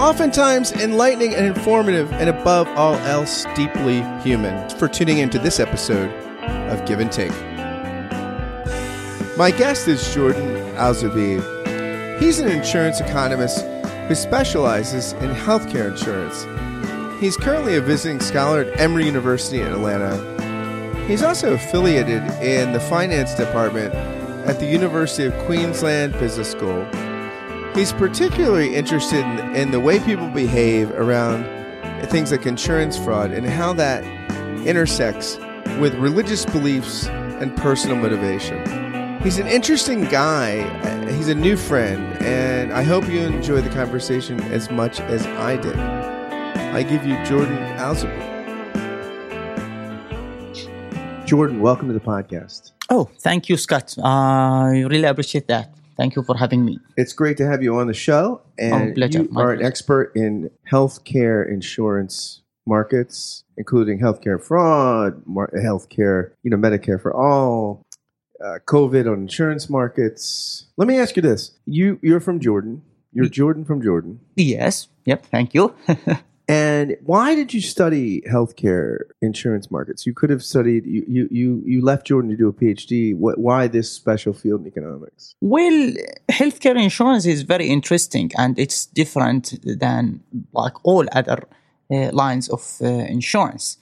oftentimes enlightening and informative, and above all else, deeply human. For tuning into this episode of Give and Take. My guest is Jordan Alzabib. He's an insurance economist who specializes in healthcare insurance. He's currently a visiting scholar at Emory University in Atlanta. He's also affiliated in the finance department at the University of Queensland Business School. He's particularly interested in, in, the way people behave around things like insurance fraud and how that intersects with religious beliefs and personal motivation. He's an interesting guy. He's a new friend, and I hope you enjoy the conversation as much as I did. I give you Jordan Alzabib. Jordan, welcome to the podcast. Oh, thank you, Scott. Uh, I really appreciate that. Thank you for having me. It's great to have you on the show. And pleasure. you are an expert in healthcare insurance markets, including healthcare fraud, healthcare, you know, Medicare for all, uh, COVID on insurance markets. Let me ask you this: you you're from Jordan. You're Jordan from Jordan. Yes. Yep. Thank you. And why did you study healthcare insurance markets? You could have studied. You you you, left Jordan to do a PhD. What, why this special field in economics? Well, healthcare insurance is very interesting, and it's different than like all other uh, lines of uh, insurance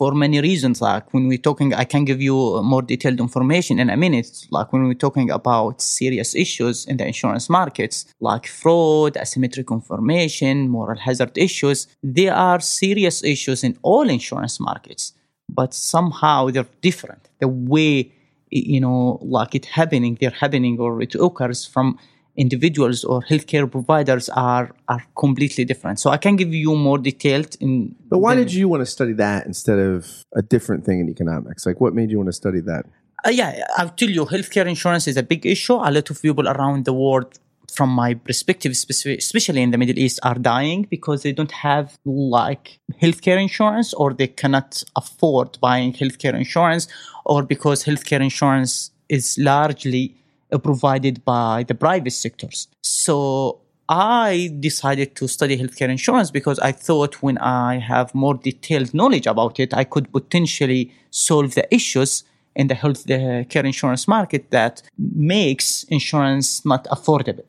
for many reasons. Like when we're talking, I can give you more detailed information in a minute. Like when we're talking about serious issues in the insurance markets, like fraud, asymmetric information, moral hazard issues, they are serious issues in all insurance markets. But somehow they're different. The way, you know, like it happening, they're happening or it occurs from individuals or healthcare providers are are completely different. So I can give you more detailed in. But why did you want to study that instead of a different thing in economics? Like, what made you want to study that? Uh, yeah, I'll tell you, healthcare insurance is a big issue. A lot of people around the world, from my perspective, especially in the Middle East, are dying because they don't have like healthcare insurance or they cannot afford buying healthcare insurance or because healthcare insurance is largely Uh, provided by the private sectors. So I decided to study healthcare insurance because I thought when I have more detailed knowledge about it, I could potentially solve the issues in the healthcare insurance market that makes insurance not affordable.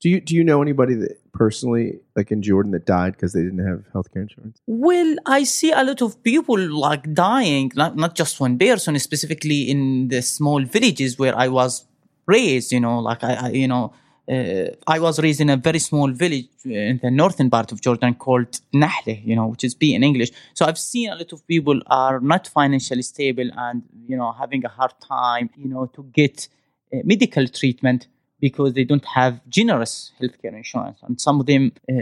Do you do you know anybody that personally, like in Jordan, that died because they didn't have healthcare insurance? Well, I see a lot of people like dying, not, not just one person, specifically in the small villages where I was raised, you know, like I, I you know, uh, I was raised in a very small village in the northern part of Jordan called Nahle, you know, which is B in English. So I've seen a lot of people are not financially stable and, you know, having a hard time, you know, to get uh, medical treatment because they don't have generous healthcare insurance. And some of them uh,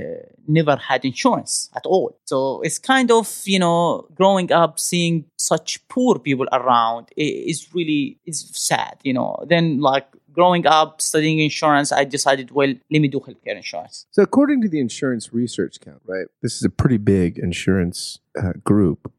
never had insurance at all. So it's kind of, you know, growing up seeing such poor people around is really is sad, you know. Then like growing up studying insurance, I decided, well, let me do healthcare insurance. So according to the Insurance Research Count, right, this is a pretty big insurance uh, group.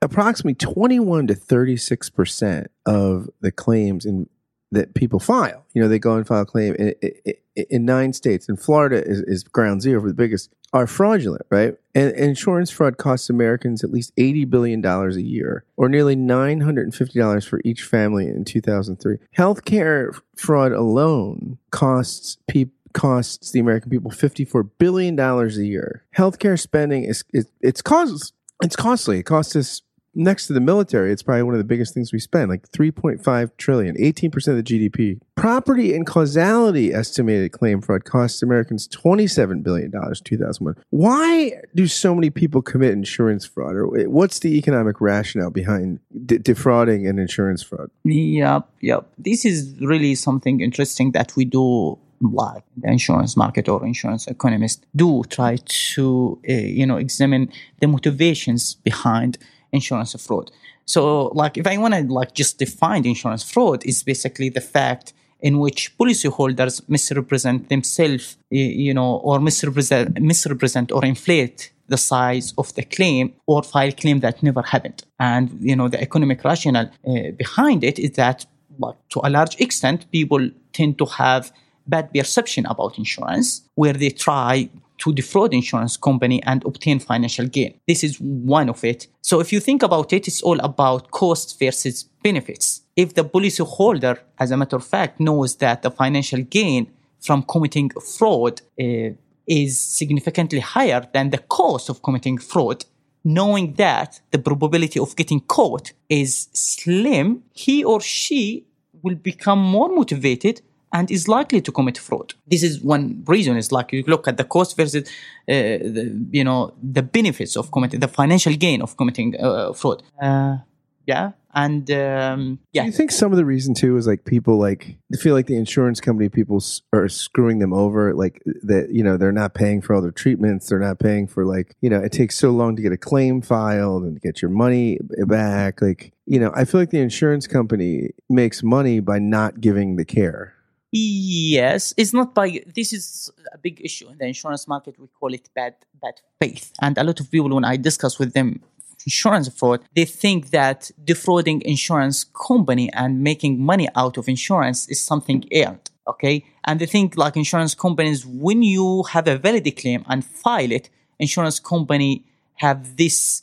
Approximately 21 to 36 percent of the claims in that people file. You know, they go and file a claim in, in, in nine states, and Florida is, is, ground zero for the biggest, are fraudulent, right? And, insurance fraud costs Americans at least $80 billion a year, or nearly $950 for each family in 2003. Healthcare fraud alone costs people costs the American people $54 billion a year. Healthcare spending is, is it's costs it's costly. It costs us next to the military, it's probably one of the biggest things we spend, like 3.5 trillion, 18% of the GDP. Property and casualty estimated claim fraud costs Americans $27 billion in 2001. Why do so many people commit insurance fraud? Or what's the economic rationale behind de- defrauding and insurance fraud? Yep, yep. This is really something interesting that we do like the insurance market or insurance economists do try to uh, you know examine the motivations behind insurance fraud. So, like, if I want to like just define insurance fraud, is basically the fact in which policyholders misrepresent themselves, you know, or misrepresent, misrepresent or inflate the size of the claim or file claim that never happened. And, you know, the economic rationale uh, behind it is that, like, to a large extent, people tend to have bad perception about insurance where they try to defraud insurance company and obtain financial gain. This is one of it. So if you think about it, it's all about cost versus benefits. If the policy holder, as a matter of fact, knows that the financial gain from committing fraud uh, is significantly higher than the cost of committing fraud, knowing that the probability of getting caught is slim, he or she will become more motivated and is likely to commit fraud. This is one reason. It's like you look at the cost versus, uh, the, you know, the benefits of committing, the financial gain of committing uh, fraud. Uh, yeah, and um, yeah. Do you think some of the reason too is like people like feel like the insurance company people are screwing them over, like that you know they're not paying for all their treatments, they're not paying for like you know it takes so long to get a claim filed and get your money back. Like you know, I feel like the insurance company makes money by not giving the care. Yes, it's not by this is a big issue in the insurance market. We call it bad bad faith, and a lot of people when I discuss with them insurance fraud, they think that defrauding insurance company and making money out of insurance is something earned. Okay, and they think like insurance companies when you have a valid claim and file it, insurance company have this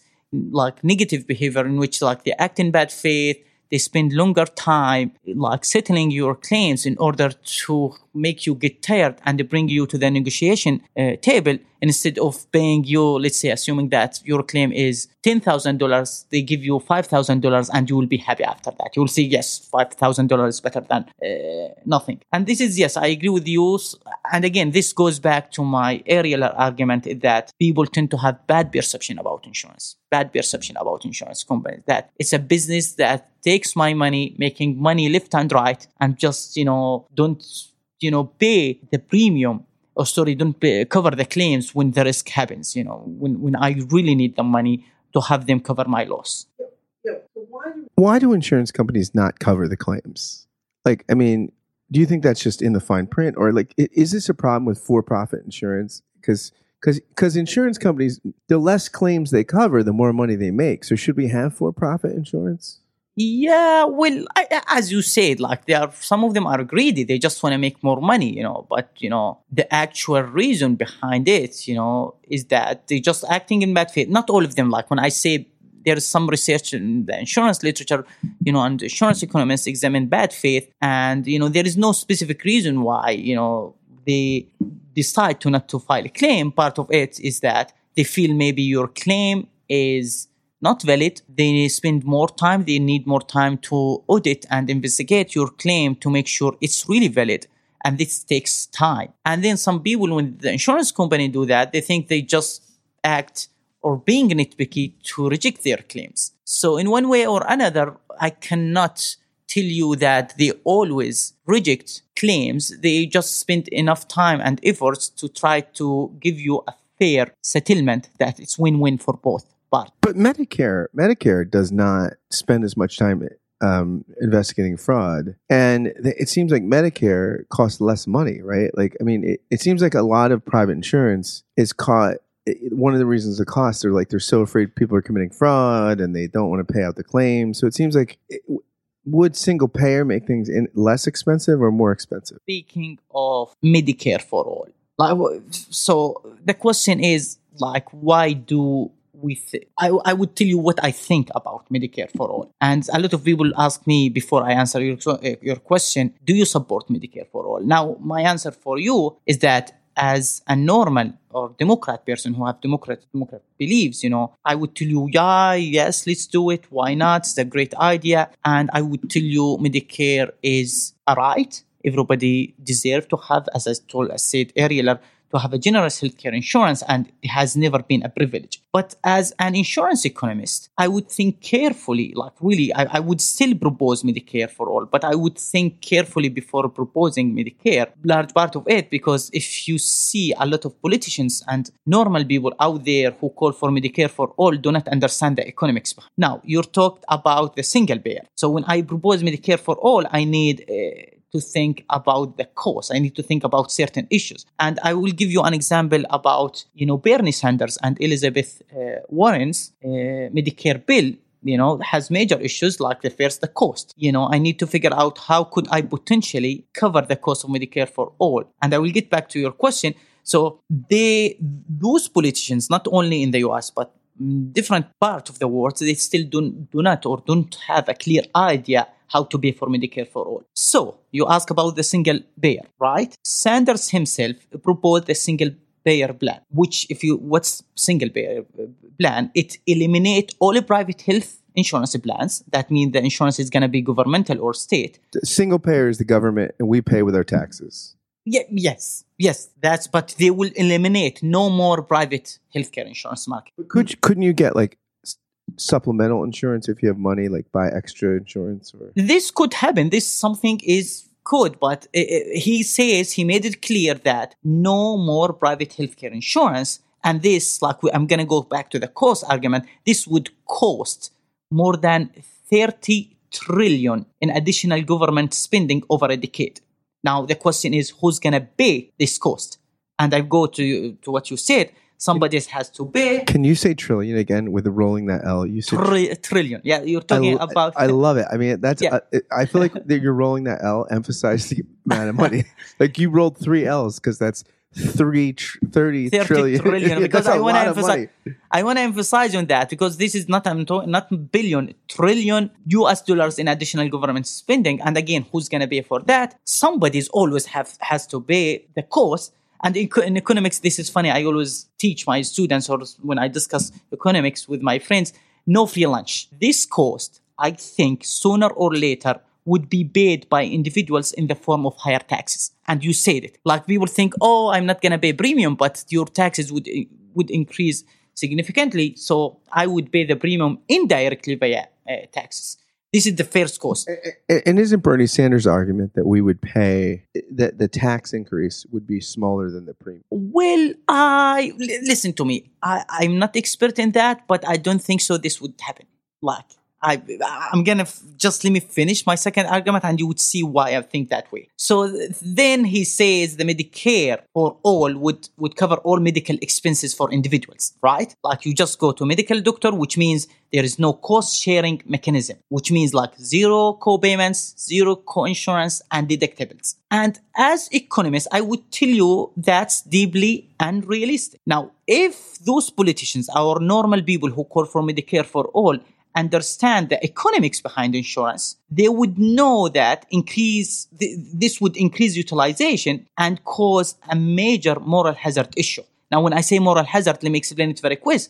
like negative behavior in which like they act in bad faith they spend longer time like settling your claims in order to make you get tired and bring you to the negotiation uh, table instead of paying you let's say assuming that your claim is $10000 they give you $5000 and you will be happy after that. You will say yes $5000 is better than uh, nothing. And this is yes i agree with you. And again this goes back to my earlier argument that people tend to have bad perception about insurance bad perception about insurance companies that it's a business that takes my money making money left and right and just you know don't you know pay the premium or sorry don't pay, cover the claims when the risk happens you know when, when i really need the money to have them cover my loss Why do insurance companies not cover the claims? Like, I mean, do you think that's just in the fine print, or like, is this a problem with for-profit insurance? Because Because because insurance companies, the less claims they cover, the more money they make. So should we have for-profit insurance? Yeah, well, I, as you said, like they are, some of them are greedy. They just want to make more money, you know. But you know, the actual reason behind it, you know, is that they're just acting in bad faith. Not all of them. Like when I say there is some research in the insurance literature, you know, and insurance economists examine bad faith, and you know, there is no specific reason why, you know, they decide to not to file a claim. Part of it is that they feel maybe your claim is not valid. They spend more time. They need more time to audit and investigate your claim to make sure it's really valid. And this takes time. And then some people, when the insurance company do that, they think they just act or being nitpicky to reject their claims. So in one way or another, I cannot tell you that they always reject claims. They just spend enough time and efforts to try to give you a fair settlement that it's win-win for both parties. But Medicare, Medicare does not spend as much time um, investigating fraud, and th- it seems like Medicare costs less money, right? Like, I mean, it, it seems like a lot of private insurance is caught. it- One of the reasons the costs are like they're so afraid people are committing fraud and they don't want to pay out the claim. So it seems like it, would single payer make things in, less expensive or more expensive? Speaking of Medicare for all, like, so the question is like, why do we? Th- I I would tell you what I think about Medicare for all, and a lot of people ask me before I answer your uh, your question: Do you support Medicare for all? Now, my answer for you is that as a normal or Democrat person who have Democrat Democrat beliefs, you know, I would tell you, yeah, yes, let's do it. Why not? It's a great idea. And I would tell you, Medicare is a right. Everybody deserve to have, as I told, I said earlier, to have a generous healthcare insurance and it has never been a privilege. But as an insurance economist, I would think carefully, like really, I, I would still propose Medicare for all, but I would think carefully before proposing Medicare, large part of it, because if you see a lot of politicians and normal people out there who call for Medicare for all do not understand the economics. Now, you talked about the single payer. So when I propose Medicare for all, I need uh, to think about the cost. I need to think about certain issues. And I will give you an example about, you know, Bernie Sanders and Elizabeth uh, Warren's uh, Medicare bill you know has major issues like the first the cost you know i need to figure out how could i potentially cover the cost of medicare for all and i will get back to your question so they those politicians not only in the us but different parts of the world they still do, do not or don't have a clear idea how to pay for Medicare for all. So you ask about the single payer, right? Sanders himself proposed a single payer plan, which if you what's single payer uh, plan? It eliminate all private health insurance plans. That means the insurance is going to be governmental or state. Single payer is the government, and we pay with our taxes. Yeah, yes, yes. That's but they will eliminate no more private healthcare insurance market. Could couldn't you get like supplemental insurance if you have money, like buy extra insurance? Or this could happen. This something is could, but he says he made it clear that no more private healthcare insurance. And this, like I'm going to go back to the cost argument, this would cost more than 30 trillion in additional government spending over a decade. Now the question is who's going to pay this cost? And I go to to what you said somebody has to pay. Can you say trillion again with rolling that L? You said Tri- trillion. Yeah, you're talking I, about. I love it. I mean, that's. Yeah. Uh, I feel like that you're rolling that L, emphasize the amount of money. like you rolled three L's because that's three tr- 30, 30 trillion. trillion, because I want to emphasize. I want to emphasize on that because this is not I'm talking not billion trillion U.S. dollars in additional government spending. And again, who's going to pay for that? Somebody's always have has to pay the cost. And in, economics, this is funny. I always teach my students, or when I discuss economics with my friends, no free lunch. This cost, I think, sooner or later would be paid by individuals in the form of higher taxes. And you said it. Like people think, oh, I'm not going to pay premium, but your taxes would would increase significantly. So I would pay the premium indirectly via uh, taxes. This is the first cost. And and isn't Bernie Sanders' argument that we would pay that the tax increase would be smaller than the premium? Well, I listen to me. I, I'm not expert in that, but I don't think so. This would happen. Like I, I'm gonna f- just let me finish my second argument, and you would see why I think that way. So th- then he says the Medicare for all would would cover all medical expenses for individuals, right? Like you just go to a medical doctor, which means there is no cost sharing mechanism, which means like zero co-payments, zero co-insurance, and deductibles. And as economists, I would tell you that's deeply unrealistic. Now, if those politicians, our normal people who call for Medicare for all, understand the economics behind insurance, they would know that increase th- this would increase utilization and cause a major moral hazard issue. Now, when I say moral hazard, let me explain it very quick.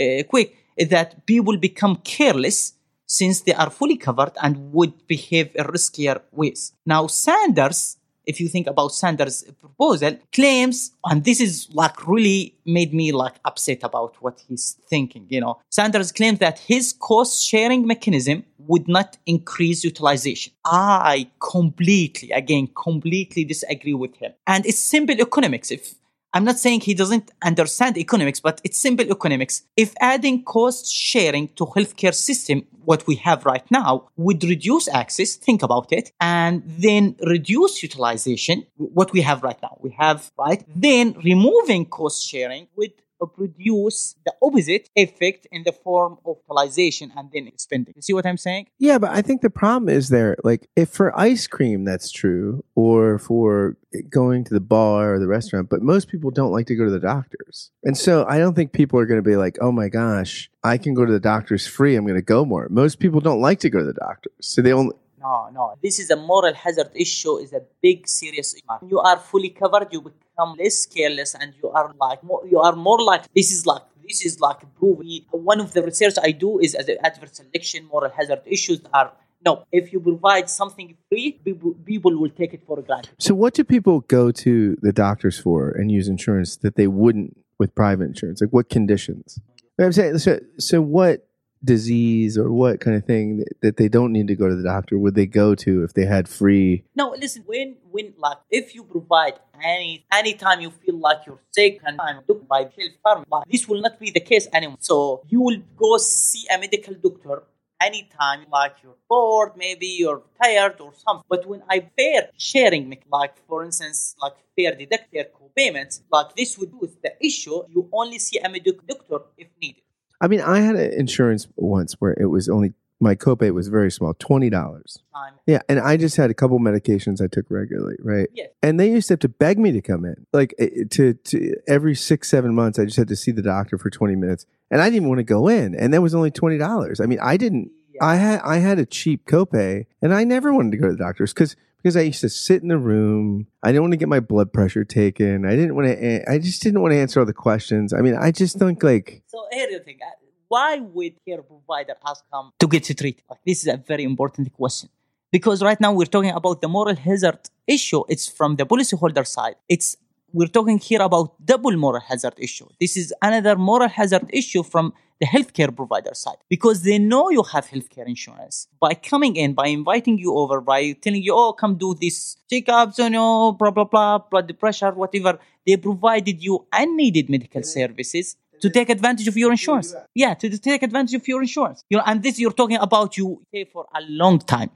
Uh, quick that people become careless since they are fully covered and would behave in riskier ways. Now, Sanders if you think about Sanders' proposal, claims, and this is like really made me like upset about what he's thinking. You know, Sanders claims that his cost sharing mechanism would not increase utilization. I completely, again, completely disagree with him. And it's simple economics. If I'm not saying he doesn't understand economics, but it's simple economics. If adding cost sharing to healthcare system, what we have right now, would reduce access, think about it, and then reduce utilization, what we have right now. We have, right? Then removing cost sharing would produce the opposite effect in the form of utilization and then spending. You see what I'm saying? Yeah, but I think the problem is there. Like, if for ice cream that's true, or for going to the bar or the restaurant, but most people don't like to go to the doctors, and so I don't think people are going to be like, "Oh my gosh, I can go to the doctors free. I'm going to go more." Most people don't like to go to the doctors, so they only. No, no. This is a moral hazard issue. is a big, serious issue. You are fully covered, you become less careless, and you are like more. You are more like this is like this is like proven. One of the research I do is as adverse selection moral hazard issues are No, if you provide something free, people, people will take it for granted. So, what do people go to the doctors for and use insurance that they wouldn't with private insurance? Like, what conditions? I'm saying, so, so what disease or what kind of thing that, that they don't need to go to the doctor would they go to if they had free? No, listen. When when like if you provide any anytime you feel like you're sick and I'm looked by health farm, but this will not be the case anymore. So you will go see a medical doctor anytime like you're bored maybe you're tired or something but when i pair sharing like for instance like fair deduct co-payments like this would do the issue you only see a medical doctor if needed I mean, I had an insurance once where it was only my copay was very small, twenty dollars. Yeah, and I just had a couple medications I took regularly, right? Yes. And they used to have to beg me to come in, like to to every six seven months. I just had to see the doctor for twenty minutes, and I didn't even want to go in, and that was only twenty dollars. I mean, I didn't. I had I had a cheap copay, and I never wanted to go to the doctors because because I used to sit in the room. I didn't want to get my blood pressure taken. I didn't want to. I just didn't want to answer all the questions. I mean, I just think like So here you think, why would care provider ask them to get treated? Like this is a very important question because right now we're talking about the moral hazard issue. It's from the policyholder side. It's we're talking here about double moral hazard issue. This is another moral hazard issue from the healthcare provider side because they know you have healthcare insurance by coming in, by inviting you over, by telling you, oh, come do this checkups, you know, blah blah blah, blood pressure, whatever. They provided you unneeded medical services to take advantage of your insurance. Yeah, to, to take advantage of your insurance. You know, and this you're talking about you pay for a long time.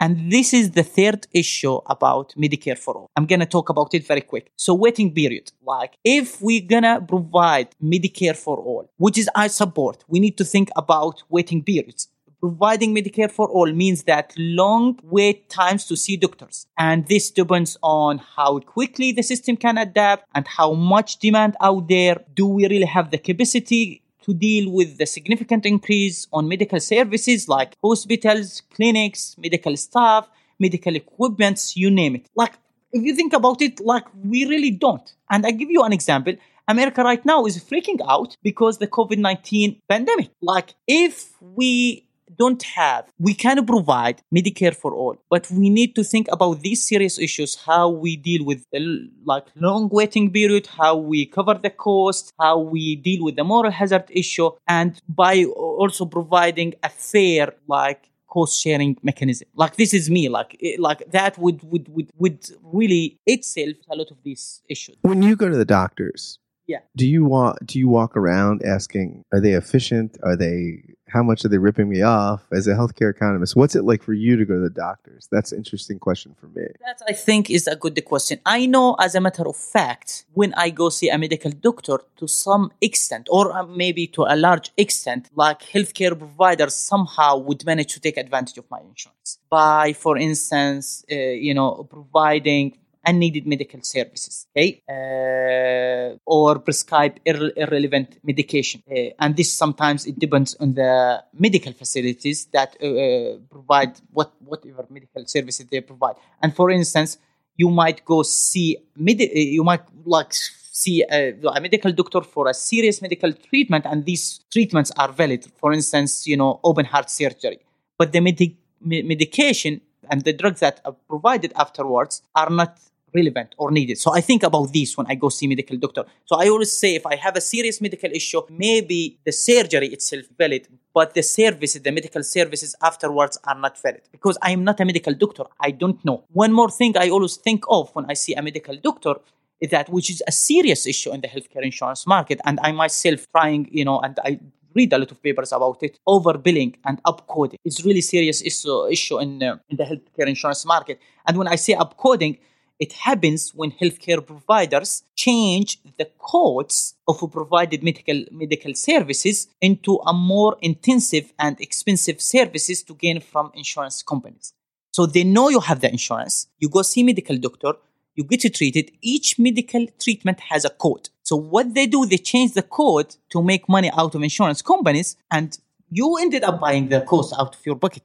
And this is the third issue about Medicare for all. I'm gonna talk about it very quick. So waiting period. Like if we're gonna provide Medicare for all, which is I support, we need to think about waiting periods. Providing Medicare for all means that long wait times to see doctors. And this depends on how quickly the system can adapt and how much demand out there. Do we really have the capacity to deal with the significant increase on medical services like hospitals, clinics, medical staff, medical equipments, you name it. Like, if you think about it, like, we really don't. And I give you an example. America right now is freaking out because the COVID 19 pandemic. Like, if we don't have, we can provide Medicare for all, but we need to think about these serious issues, how we deal with the like long waiting period, how we cover the cost, how we deal with the moral hazard issue, and by also providing a fair like cost sharing mechanism. Like this is me, like like that would would would would really itself a lot of these issues. when you go to the doctors. Yeah. Do you walk? Do you walk around asking, "Are they efficient? Are they? How much are they ripping me off?" As a healthcare economist, what's it like for you to go to the doctors? That's an interesting question for me. That I think is a good question. I know, as a matter of fact, when I go see a medical doctor, to some extent, or uh, maybe to a large extent, like healthcare providers somehow would manage to take advantage of my insurance by, for instance, uh, you know, providing unneeded medical services, okay, uh, or prescribe irre- irrelevant medication, uh, and this sometimes it depends on the medical facilities that uh, uh, provide what whatever medical services they provide. And for instance, you might go see medi- uh, you might like see a, a medical doctor for a serious medical treatment, and these treatments are valid. For instance, you know, open heart surgery, but the medi- medication and the drugs that are provided afterwards are not relevant or needed. So I think about this when I go see medical doctor. So I always say if I have a serious medical issue, maybe the surgery itself valid, but the services, the medical services afterwards are not valid because I am not a medical doctor. I don't know. One more thing I always think of when I see a medical doctor is that which is a serious issue in the healthcare insurance market, and I myself trying, you know, and I read a lot of papers about it. Overbilling and upcoding is really serious issue issue in uh, in the healthcare insurance market. And when I say upcoding, it happens when healthcare providers change the codes of provided medical medical services into a more intensive and expensive services to gain from insurance companies. So they know you have the insurance. You go see medical doctor. You get treated. Each medical treatment has a code. So what they do, they change the code to make money out of insurance companies, and you ended up buying the cost out of your pocket.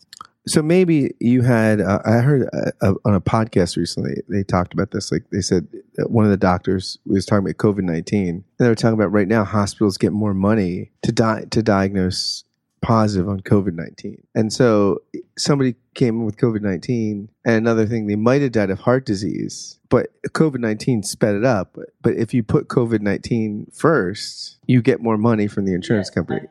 So maybe you had. Uh, I heard uh, on a podcast recently they talked about this. Like they said, that one of the doctors was talking about COVID nineteen. and They were talking about right now hospitals get more money to di- to diagnose positive on COVID 19. And so somebody came in with COVID 19, and another thing, they might have died of heart disease, but COVID 19 sped it up. But, but if you put COVID 19 first, you get more money from the insurance Yes, company.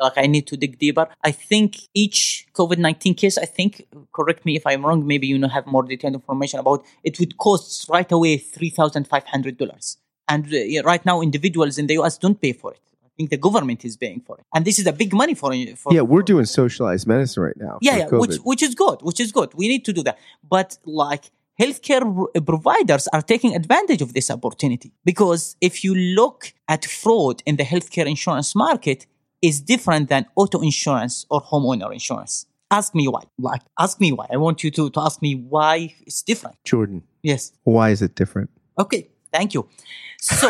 I'm sure about this. Like I need to dig deeper. I think each COVID nineteen case. I think correct me if I'm wrong. Maybe you know have more detailed information about it. Would cost right away three thousand five hundred dollars, and uh, right now individuals in the US don't pay for it. I think the government is paying for it, and this is a big money for. for Yeah, we're doing socialized medicine right now. yeah, yeah, which COVID. which is good, which is good. We need to do that, but like healthcare providers are taking advantage of this opportunity because if you look at fraud in the healthcare insurance market, is different than auto insurance or homeowner insurance. Ask me why. Like, ask me why. I want you to to ask me why it's different. Jordan, Yes. why is it different? Okay, thank you. So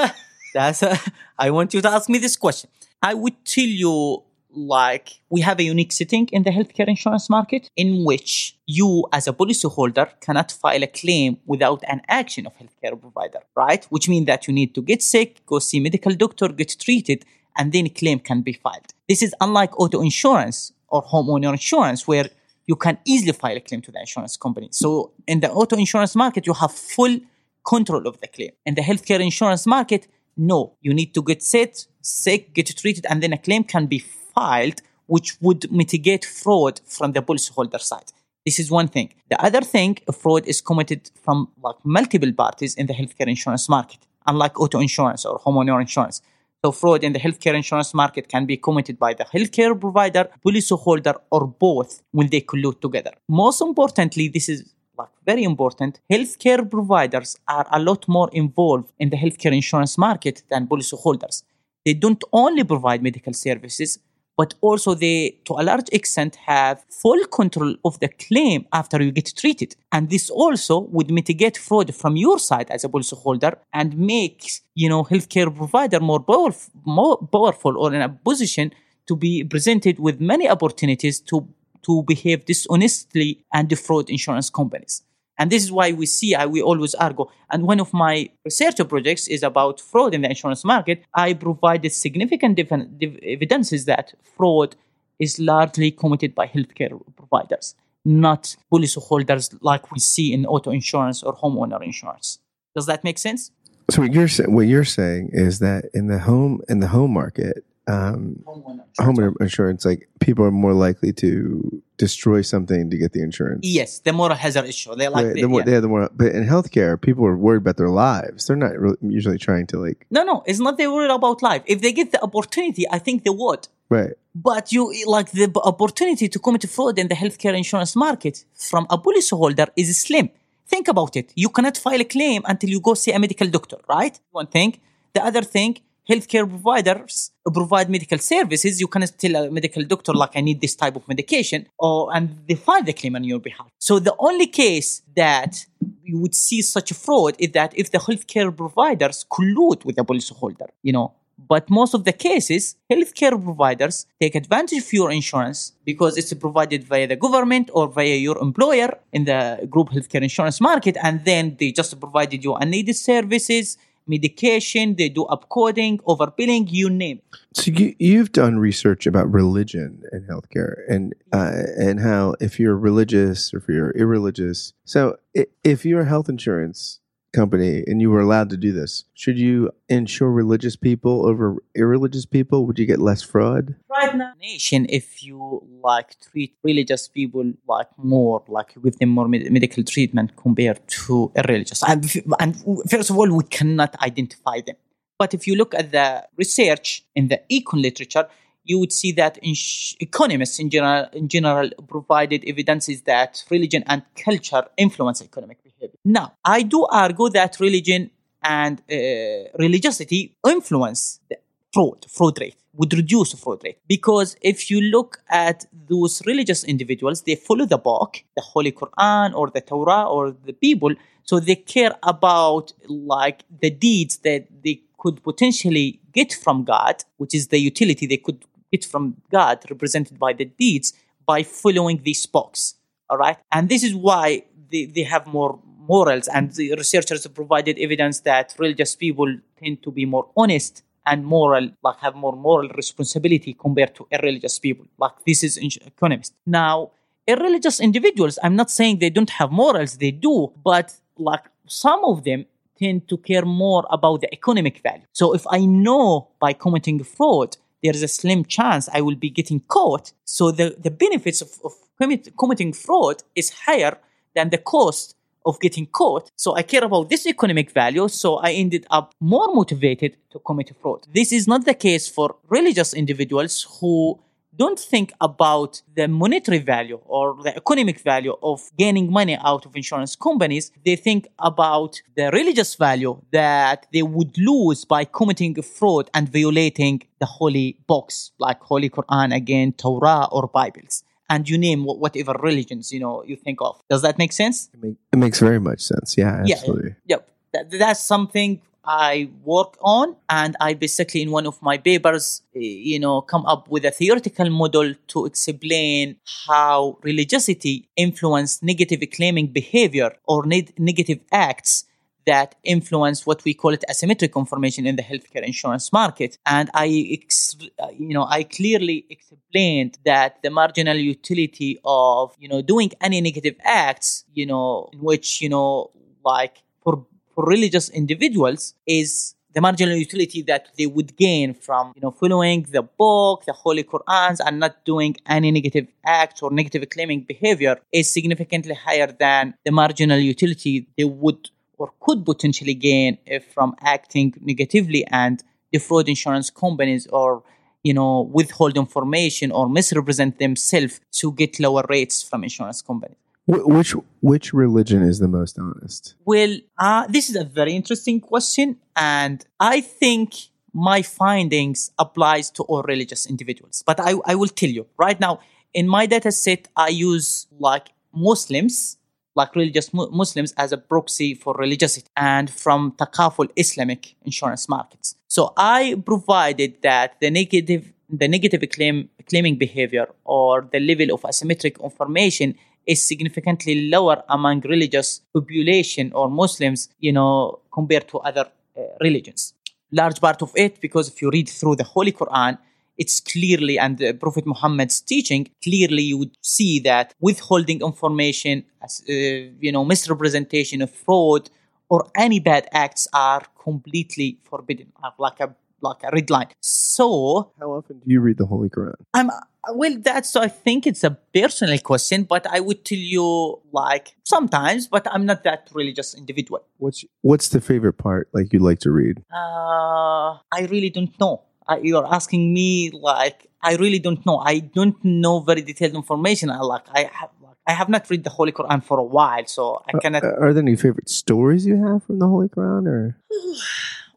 that's uh, I want you to ask me this question. I would tell you like we have a unique setting in the healthcare insurance market in which you as a policyholder cannot file a claim without an action of healthcare provider, right? Which means that you need to get sick, go see medical doctor, get treated, and then a claim can be filed. This is unlike auto insurance or homeowner insurance where you can easily file a claim to the insurance company. So in the auto insurance market, you have full control of the claim. In the healthcare insurance market, no, you need to get set, sick, get treated, and then a claim can be filed, which would mitigate fraud from the policyholder side. This is one thing. The other thing, fraud is committed from like multiple parties in the healthcare insurance market, unlike auto insurance or homeowner insurance. So fraud in the healthcare insurance market can be committed by the healthcare provider, policyholder, or both when they collude together. Most importantly, this is like very important, healthcare providers are a lot more involved in the healthcare insurance market than policyholders. They don't only provide medical services, but also they, to a large extent, have full control of the claim after you get treated. And this also would mitigate fraud from your side as a policyholder and makes, you know, healthcare provider more powerful, more powerful or in a position to be presented with many opportunities to, to behave dishonestly and defraud insurance companies. And this is why we see, I, we always argue. And one of my research projects is about fraud in the insurance market. I provided significant div- evidences that fraud is largely committed by healthcare providers, not policyholders like we see in auto insurance or homeowner insurance. Does that make sense? So what you're what you're saying is that in the home in the home market, um, Homeowner home insurance, like people are more likely to destroy something to get the insurance. Yes, the moral hazard issue. They like Right, the, the more, yeah. they're the more, but in healthcare, people are worried about their lives. They're not really, usually trying to like, No, no, it's not they worried about life. If they get the opportunity, I think they would. right? But you like the opportunity to commit fraud in the healthcare insurance market from a policyholder is slim. Think about it. You cannot file a claim until you go see a medical doctor, right? One thing. The other thing, healthcare providers provide medical services. You can tell a medical doctor like I need this type of medication, or and they file the claim on your behalf. So the only case that you would see such a fraud is that if the healthcare providers collude with the policyholder, you know, but most of the cases, healthcare providers take advantage of your insurance because it's provided via the government or via your employer in the group healthcare insurance market. And then they just provided you unneeded services, medication, they do upcoding, overbilling, you name it. So you you've done research about religion in healthcare and uh, and how if you're religious or if you're irreligious. So if you're health insurance company and you were allowed to do this, should you insure religious people over irreligious people? Would you get less fraud? Right now, nation, if you like treat religious people like more, like give them more med- medical treatment compared to irreligious. And, and first of all, we cannot identify them. But if you look at the research in the econ literature, you would see that in sh- economists in general, in general provided evidences that religion and culture influence economic Now, I do argue that religion and uh, religiosity influence the fraud, fraud rate, would reduce the fraud rate. Because if you look at those religious individuals, they follow the book, the Holy Quran or the Torah or the people, so they care about like the deeds that they could potentially get from God, which is the utility they could get from God, represented by the deeds, by following these books. All right. And this is why they, they have more morals. And the researchers provided evidence that religious people tend to be more honest and moral, like have more moral responsibility compared to irreligious people. Like this is economist. Now, irreligious individuals, I'm not saying they don't have morals, they do, but like some of them tend to care more about the economic value. So if I know by committing fraud, there is a slim chance I will be getting caught. So the, the benefits of, of commit, committing fraud is higher than the cost of getting caught. So I care about this economic value. So I ended up more motivated to commit fraud. This is not the case for religious individuals who don't think about the monetary value or the economic value of gaining money out of insurance companies. They think about the religious value that they would lose by committing fraud and violating the holy books, like Holy Quran again, Torah or Bibles. And you name whatever religions you know you think of. Does that make sense? It, makes very much sense. Yeah, absolutely. Yeah, yep. that's something I work on. And I basically, in one of my papers, you know, come up with a theoretical model to explain how religiosity influence negative claiming behavior or ne- negative acts that influence what we call it asymmetric information in the healthcare insurance market. And I, ex- you know, I clearly explained that the marginal utility of, you know, doing any negative acts, you know, in which, you know, like for for religious individuals is the marginal utility that they would gain from you know following the book the holy qurans and not doing any negative acts or negative claiming behavior is significantly higher than the marginal utility they would or could potentially gain if from acting negatively and defraud insurance companies or you know withhold information or misrepresent themselves to get lower rates from insurance companies which which religion is the most honest? Well, uh, this is a very interesting question, and I think my findings applies to all religious individuals. But I, I will tell you right now, in my data set, I use like Muslims, like religious mu- Muslims, as a proxy for religiosity, and from Takaful Islamic insurance markets. So I provided that the negative the negative claim, claiming behavior or the level of asymmetric information is significantly lower among religious population or Muslims, you know, compared to other uh, religions. Large part of it, because if you read through the Holy Quran, it's clearly, and the Prophet Muhammad's teaching, clearly you would see that withholding information, as, uh, you know, misrepresentation of fraud, or any bad acts are completely forbidden, like a like a red line. So, how often do you read the Holy Quran? I'm well. That's I think it's a personal question, but I would tell you like sometimes, but I'm not that religious individual. What's What's the favorite part like you like to read? Uh, I really don't know. I, you're asking me like I really don't know. I don't know very detailed information. I like I have I have not read the Holy Quran for a while, so I cannot. Uh, are there any favorite stories you have from the Holy Quran, or?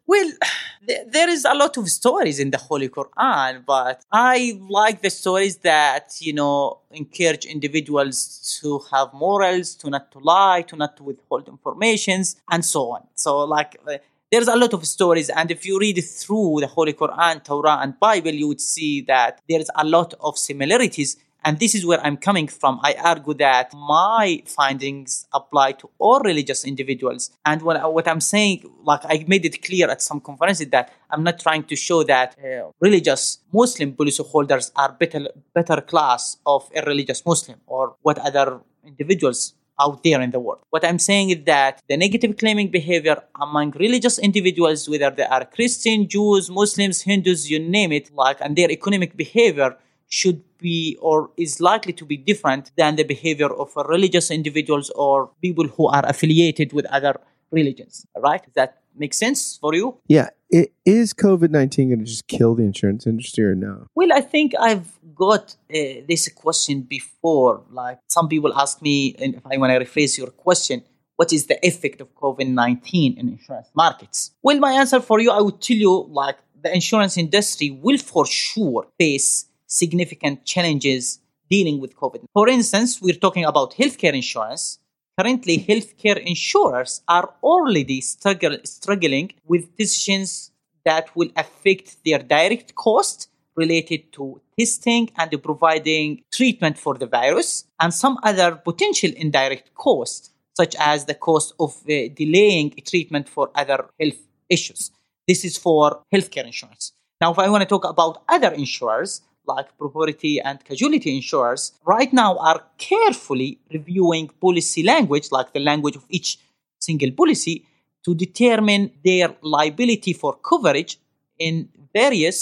Well, there is a lot of stories in the Holy Quran, but I like the stories that, you know, encourage individuals to have morals, to not to lie, to not to withhold informations, and so on. So, like, uh, there's a lot of stories, and if you read through the Holy Quran, Torah, and Bible, you would see that there's a lot of similarities and this is where I'm coming from. I argue that my findings apply to all religious individuals. And what, I'm saying, like I made it clear at some conferences that I'm not trying to show that uh, religious Muslim policy holders are better, better class of irreligious Muslim or what other individuals out there in the world. What I'm saying is that the negative claiming behavior among religious individuals, whether they are Christian, Jews, Muslims, Hindus, you name it, like, and their economic behavior should be or is likely to be different than the behavior of religious individuals or people who are affiliated with other religions. Right? That makes sense for you? Yeah. It, is COVID 19 going to just kill the insurance industry or no? Well, I think I've got uh, this question before. Like some people ask me, and if I want to rephrase your question, what is the effect of COVID 19 in insurance markets? Well, my answer for you, I would tell you like the insurance industry will for sure face significant challenges dealing with COVID. For instance, we're talking about healthcare insurance. Currently, healthcare insurers are already struggle, struggling with decisions that will affect their direct cost related to testing and providing treatment for the virus, and some other potential indirect costs, such as the cost of uh, delaying treatment for other health issues. This is for healthcare insurance. Now, if I want to talk about other insurers, like property and casualty insurers, right now are carefully reviewing policy language, like the language of each single policy, to determine their liability for coverage in various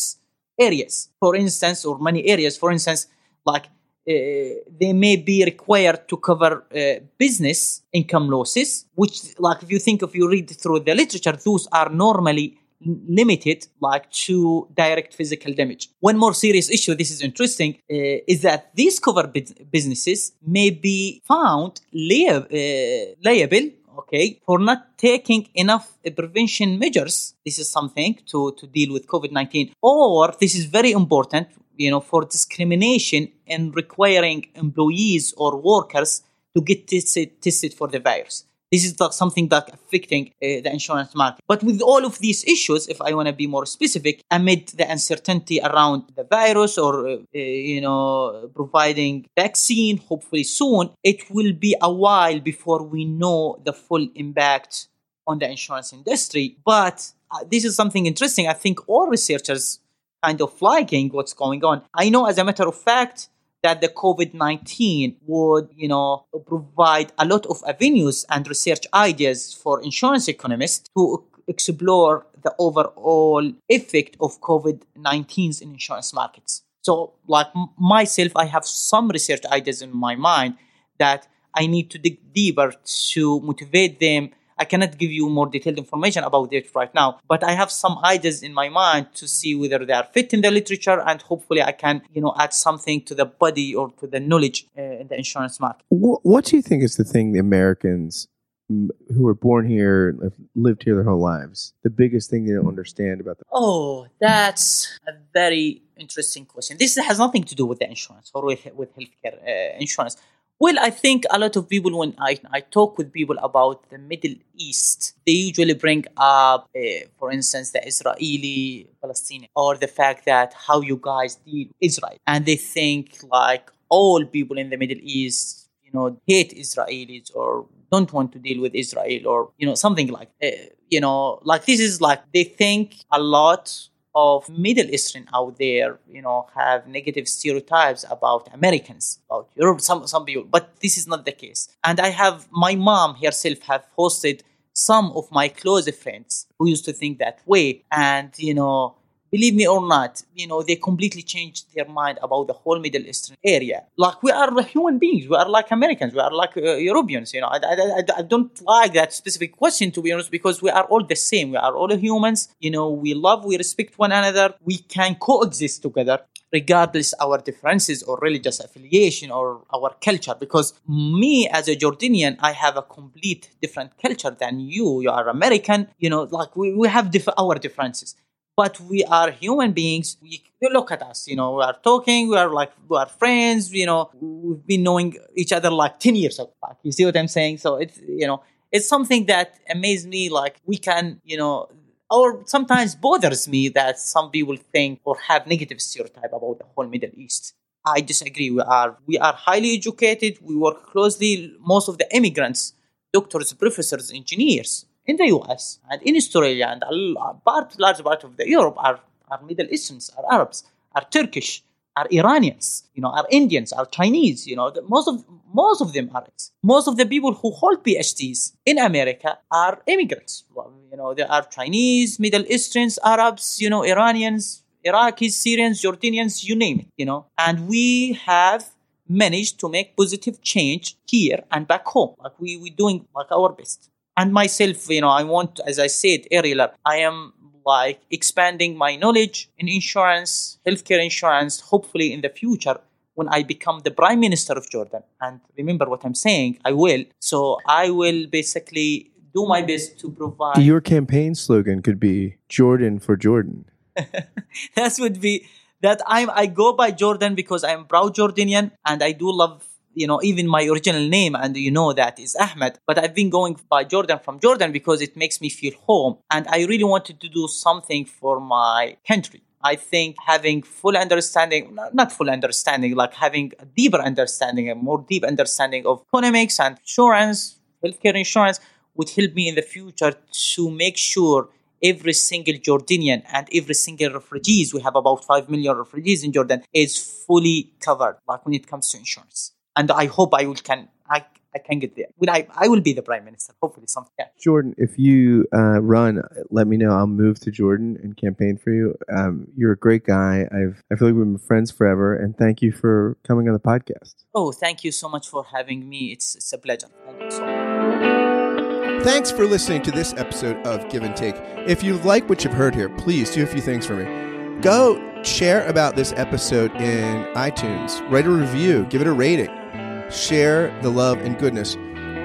areas. For instance, or many areas, for instance, like uh, they may be required to cover uh, business income losses, which, like, if you think, if you read through the literature, those are normally limited like to direct physical damage. One more serious issue, this is interesting, uh, is that these covered businesses may be found liable, uh, liable okay, for not taking enough prevention measures. This is something to, to deal with COVID 19. Or, this is very important, you know, for discrimination and requiring employees or workers to get tested, tested for the virus. This is something that affecting uh, the insurance market. But with all of these issues, if I want to be more specific, amid the uncertainty around the virus or uh, uh, you know providing vaccine, hopefully soon, it will be a while before we know the full impact on the insurance industry. But uh, this is something interesting. I think all researchers kind of flagging what's going on. I know, as a matter of fact that the COVID-19 would, you know, provide a lot of avenues and research ideas for insurance economists to explore the overall effect of COVID-19s in insurance markets. So, like myself, I have some research ideas in my mind that I need to dig deeper to motivate them I cannot give you more detailed information about it right now, but I have some ideas in my mind to see whether they are fit in the literature and hopefully I can, you know, add something to the body or to the knowledge uh, in the insurance market. What do you think is the thing the Americans who were born here, lived here their whole lives, the biggest thing they don't understand about the Oh, that's a very interesting question. This has nothing to do with the insurance or with, with healthcare uh, insurance. Well, I think a lot of people, when I, I talk with people about the Middle East, they usually bring up, uh, for instance, the Israeli Palestinian or the fact that how you guys deal with Israel. And they think like all people in the Middle East, you know, hate Israelis or don't want to deal with Israel or, you know, something like, uh, you know, like this is like they think a lot of Middle Eastern out there, you know, have negative stereotypes about Americans, about Europe, some some people, but this is not the case. And I have my mom herself have hosted some of my close friends who used to think that way, and you know, believe me or not, you know, they completely changed their mind about the whole Middle Eastern area. Like we are human beings, we are like Americans, we are like uh, Europeans. You know, I, I, I, don't like that specific question to be honest, because we are all the same. We are all humans. You know, we love, we respect one another. We can coexist together regardless our differences or religious affiliation or our culture because me as a jordanian i have a complete different culture than you you are american you know like we, we have diff- our differences but we are human beings. We, look at us, you know, we are talking, we are like, we are friends, you know, we've been knowing each other like 10 years ago. You see what I'm saying? So it's, you know, it's something that amazes me. Like we can, you know, or sometimes bothers me that some people think or have negative stereotype about the whole Middle East. I disagree. We are we are highly educated. We work closely. Most of the immigrants, doctors, professors, engineers, in the US and in Australia and a part, large part of the Europe are, are Middle Easterns, are Arabs, are Turkish, are Iranians, you know, are Indians, are Chinese, you know, the, most of most of them are most of the people who hold PhDs in America are immigrants. Well, you know, there are Chinese, Middle Easterns, Arabs, you know, Iranians, Iraqis, Syrians, Jordanians, you name it, you know, and we have managed to make positive change here and back home. Like we we doing like our best and myself you know i want as i said earlier i am like expanding my knowledge in insurance healthcare insurance hopefully in the future when i become the prime minister of jordan. And remember what i'm saying i will. So i will basically do my best to provide your campaign slogan could be jordan for jordan. That would be that i'm i go by jordan because i'm proud jordanian and i do love you know, even my original name, and you know that is Ahmed. But I've been going by Jordan from Jordan because it makes me feel home. And I really wanted to do something for my country. I think having full understanding, not full understanding, like having a deeper understanding, a more deep understanding of economics and insurance, healthcare insurance would help me in the future to make sure every single Jordanian and every single refugees, we have about 5 million refugees in Jordan, is fully covered, like when it comes to insurance. And I hope I will can, I, I can get there. When I, I will be the prime minister, hopefully something. Yeah. Jordan, if you uh, run, let me know. I'll move to Jordan and campaign for you. Um, you're a great guy. I've I feel like we've been friends forever, and thank you for coming on the podcast. Oh, thank you so much for having me. It's it's a pleasure. Thank you so much. Thanks for listening to this episode of Give and Take. If you like what you've heard here, please do a few things for me. Go share about this episode in iTunes, write a review, give it a rating, share the love and goodness,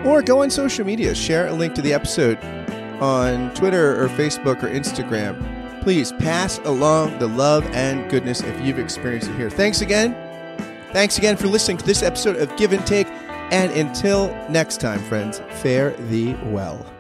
or go on social media, share a link to the episode on Twitter or Facebook or Instagram. Please pass along the love and goodness if you've experienced it here. Thanks again. Thanks again for listening to this episode of Give and Take. And until next time, friends, fare thee well.